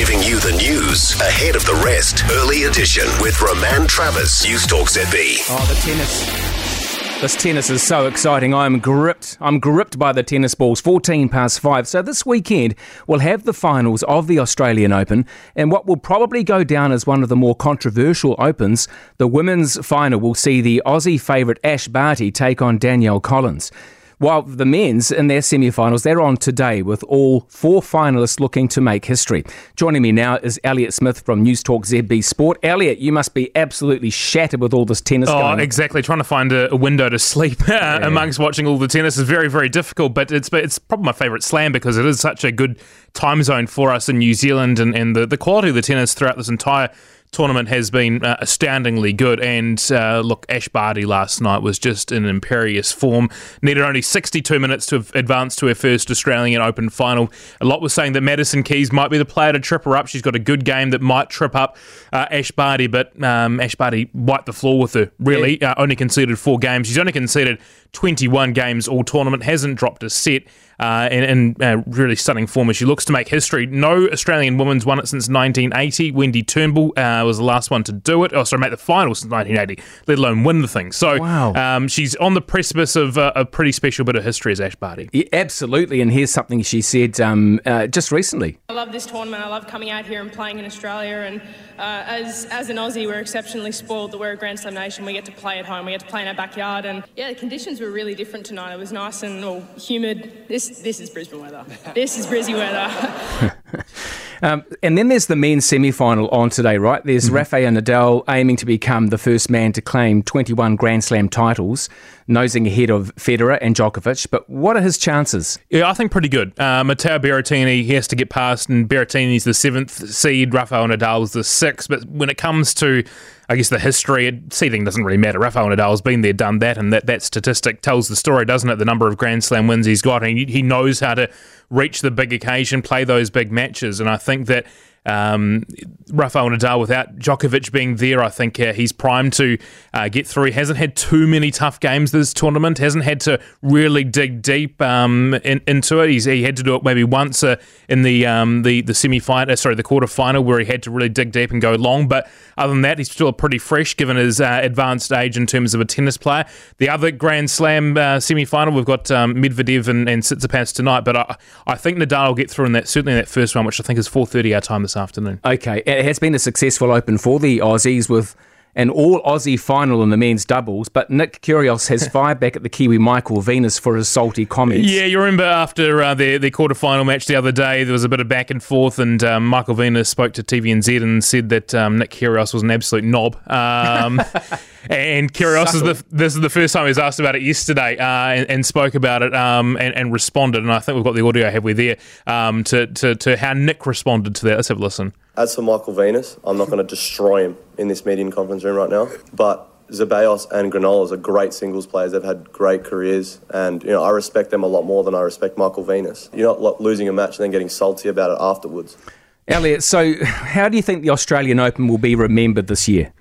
Giving you the news ahead of the rest. Early edition with Roman Travis, News Talk ZB. Oh, the tennis. This tennis is so exciting. I'm gripped. I'm gripped by the tennis balls. 14 past five. So this weekend we'll have the finals of the Australian Open and what will probably go down as one of the more controversial opens. The women's final will see the Aussie favourite Ash Barty take on Danielle Collins. While the men's in their semi finals, they're on today with all four finalists looking to make history. Joining me now is Elliot Smith from News Talk ZB Sport. Elliot, you must be absolutely shattered with all this tennis oh, going on. exactly. Trying to find a, a window to sleep yeah. amongst watching all the tennis is very, very difficult, but it's it's probably my favourite slam because it is such a good time zone for us in New Zealand and, and the, the quality of the tennis throughout this entire tournament has been uh, astoundingly good. And uh, look, Ash Barty last night was just in imperious form. Needed only 62 minutes to advance to her first Australian Open final. A lot was saying that Madison Keys might be the player to trip her up. She's got a good game that might trip up uh, Ash Barty, but um, Ash Barty wiped the floor with her, really. Yeah. Uh, only conceded four games. She's only conceded 21 games all tournament, hasn't dropped a set uh, in, in uh, really stunning form as she looks to make history. No Australian woman's won it since 1980. Wendy Turnbull uh, was the last one to do it. Oh, sorry, make the final since 1980, let alone win the thing. So wow. um, she's on the precipice of uh, a pretty special bit of history as Ash Barty. Yeah, absolutely. And here's something she said um, uh, just recently. I love this tournament. I love coming out here and playing in Australia. And uh, as as an Aussie, we're exceptionally spoiled that we're a Grand Slam nation. We get to play at home. We get to play in our backyard. And yeah, the conditions were really different tonight. It was nice and all humid. This this is Brisbane weather. This is Brizzy weather. Um, and then there's the men's semi final on today, right? There's mm-hmm. Rafael Nadal aiming to become the first man to claim 21 Grand Slam titles, nosing ahead of Federer and Djokovic. But what are his chances? Yeah, I think pretty good. Uh, Matteo Berrettini, he has to get past, and Berrettini's the seventh seed, Rafael Nadal Nadal's the sixth. But when it comes to I guess the history, seeding doesn't really matter. Rafael Nadal's been there, done that, and that, that statistic tells the story, doesn't it? The number of Grand Slam wins he's got, and he, he knows how to reach the big occasion, play those big matches. And I think that um, Rafael Nadal, without Djokovic being there, I think uh, he's primed to uh, get through. He hasn't had too many tough games this tournament. Hasn't had to really dig deep um, in, into it. He's, he had to do it maybe once uh, in the um, the the semi final, uh, sorry, the quarter final, where he had to really dig deep and go long. But other than that, he's still pretty fresh given his uh, advanced age in terms of a tennis player. The other Grand Slam uh, semi final, we've got um, Medvedev and, and Tsitsipas tonight. But I, I think Nadal will get through in that certainly in that first one, which I think is 4:30 our time this afternoon. Okay, it has been a successful Open for the Aussies with an all Aussie final in the men's doubles, but Nick Kyrgios has fired back at the Kiwi Michael Venus for his salty comments. Yeah, you remember after uh, their, their quarter final match the other day, there was a bit of back and forth, and um, Michael Venus spoke to TVNZ and said that um, Nick Kyrgios was an absolute knob. Um, and Kyrgios is the, this is the first time he was asked about it yesterday uh, and, and, spoke about it um, and, and, responded. And I think we've got the audio, have we, there, um, to, to, to how Nick responded to that. Let's have a listen. As for Michael Venus, I'm not going to destroy him in this media conference room right now, but Zeballos and Granollers are great singles players. They've had great careers, and you know I respect them a lot more than I respect Michael Venus. You're not losing a match and then getting salty about it afterwards. Elliot, so how do you think the Australian Open will be remembered this year?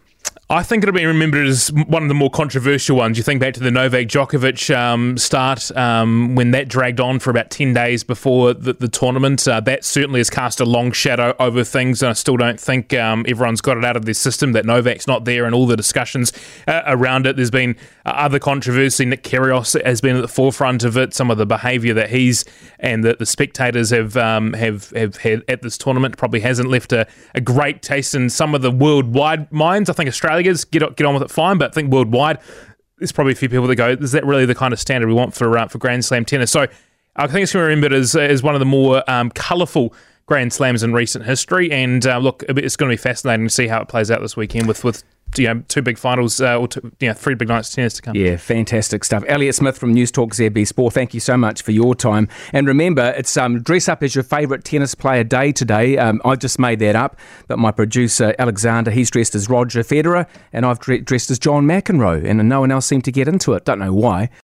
I think it'll be remembered as one of the more controversial ones. You think back to the Novak Djokovic um, start um, when that dragged on for about 10 days before the, the tournament. Uh, that certainly has cast a long shadow over things, and I still don't think um, everyone's got it out of their system that Novak's not there and all the discussions uh, around it. There's been uh, other controversy. Nick Kyrgios has been at the forefront of it. Some of the behaviour that he's and that the spectators have, um, have, have had at this tournament probably hasn't left a, a great taste in some of the worldwide minds. I think Australia get get on with it fine. But I think worldwide, there's probably a few people that go, "Is that really the kind of standard we want for uh, for Grand Slam tennis?" So I think it's going to be remembered as as one of the more um, colourful Grand Slams in recent history. And uh, look, it's going to be fascinating to see how it plays out this weekend with with you know, two big finals uh, or two, you know, three big nights tennis to come. Yeah, fantastic stuff. Elliot Smith from News Talk ZB Sport, thank you so much for your time. And remember, it's um, dress up as your favourite tennis player day today. Um, I just made that up, but my producer Alexander, he's dressed as Roger Federer, and I've dressed as John McEnroe, and no one else seemed to get into it. Don't know why.